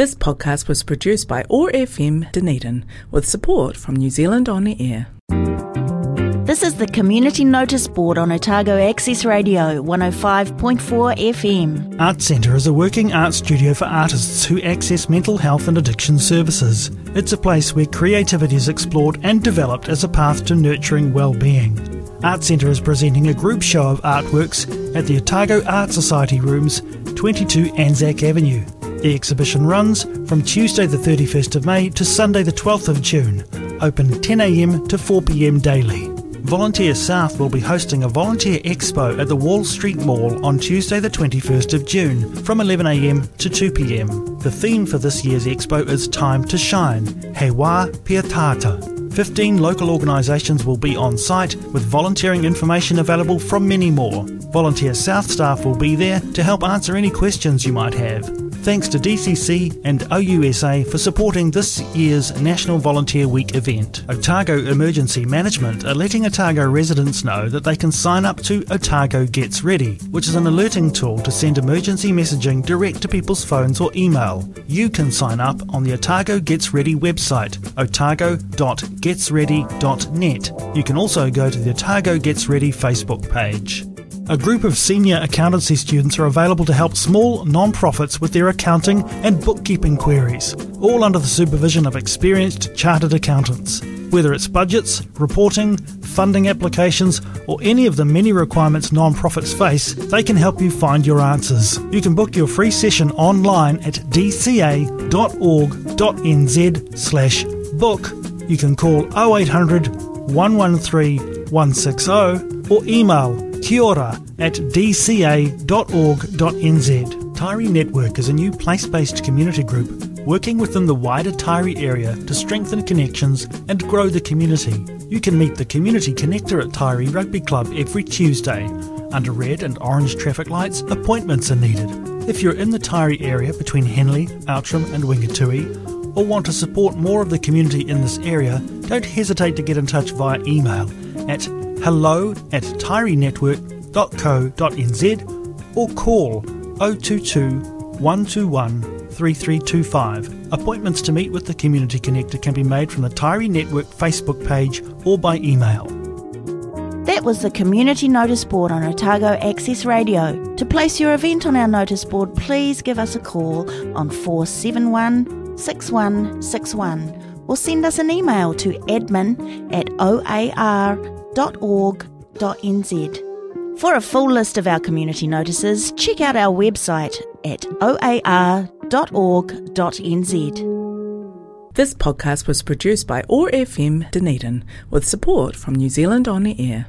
This podcast was produced by OAR FM Dunedin with support from New Zealand On Air. This is the Community Notice Board on Otago Access Radio 105.4 FM. Artsenta is a working art studio for artists who access mental health and addiction services. It's a place where creativity is explored and developed as a path to nurturing well-being. Artsenta is presenting a group show of artworks at the Otago Art Society Rooms, 22 Anzac Avenue. The exhibition runs from Tuesday the 31st of May to Sunday the 12th of June, open 10am to 4pm daily. Volunteer South will be hosting a volunteer expo at the Wall Street Mall on Tuesday, the 21st of June, from 11am to 2pm. The theme for this year's expo is Time to Shine, Hewa Piatata. 15 local organisations will be on site with volunteering information available from many more. Volunteer South staff will be there to help answer any questions you might have. Thanks to DCC and OUSA for supporting this year's National Volunteer Week event. Otago Emergency Management are letting Otago residents know that they can sign up to Otago Gets Ready, which is an alerting tool to send emergency messaging direct to people's phones or email. You can sign up on the Otago Gets Ready website, otago.getsready.net. You can also go to the Otago Gets Ready Facebook page. A group of senior accountancy students are available to help small non-profits with their accounting and bookkeeping queries, all under the supervision of experienced chartered accountants. Whether it's budgets, reporting, funding applications, or any of the many requirements non-profits face, they can help you find your answers. You can book your free session online at dca.org.nz slash book. You can call 0800 113 160 or email kiora at dca.org.nz. Taieri Network is a new place based community group working within the wider Taieri area to strengthen connections and grow the community. You can meet the Community Connector at Taieri Rugby Club every Tuesday. Under red and orange traffic lights, appointments are needed. If you're in the Taieri area between Henley, Outram, and Wingatui, or want to support more of the community in this area, don't hesitate to get in touch via email at hello at tairinetwork.co.nz or call 022 121 3325. Appointments to meet with the Community Connector can be made from the Taieri Network Facebook page or by email. That was the Community Notice Board on Otago Access Radio. To place your event on our notice board, please give us a call on 471 6161 or send us an email to admin at oar.com oar.org.nz. For a full list of our community notices, check out our website at oar.org.nz. This podcast was produced by OAR FM Dunedin with support from New Zealand On Air.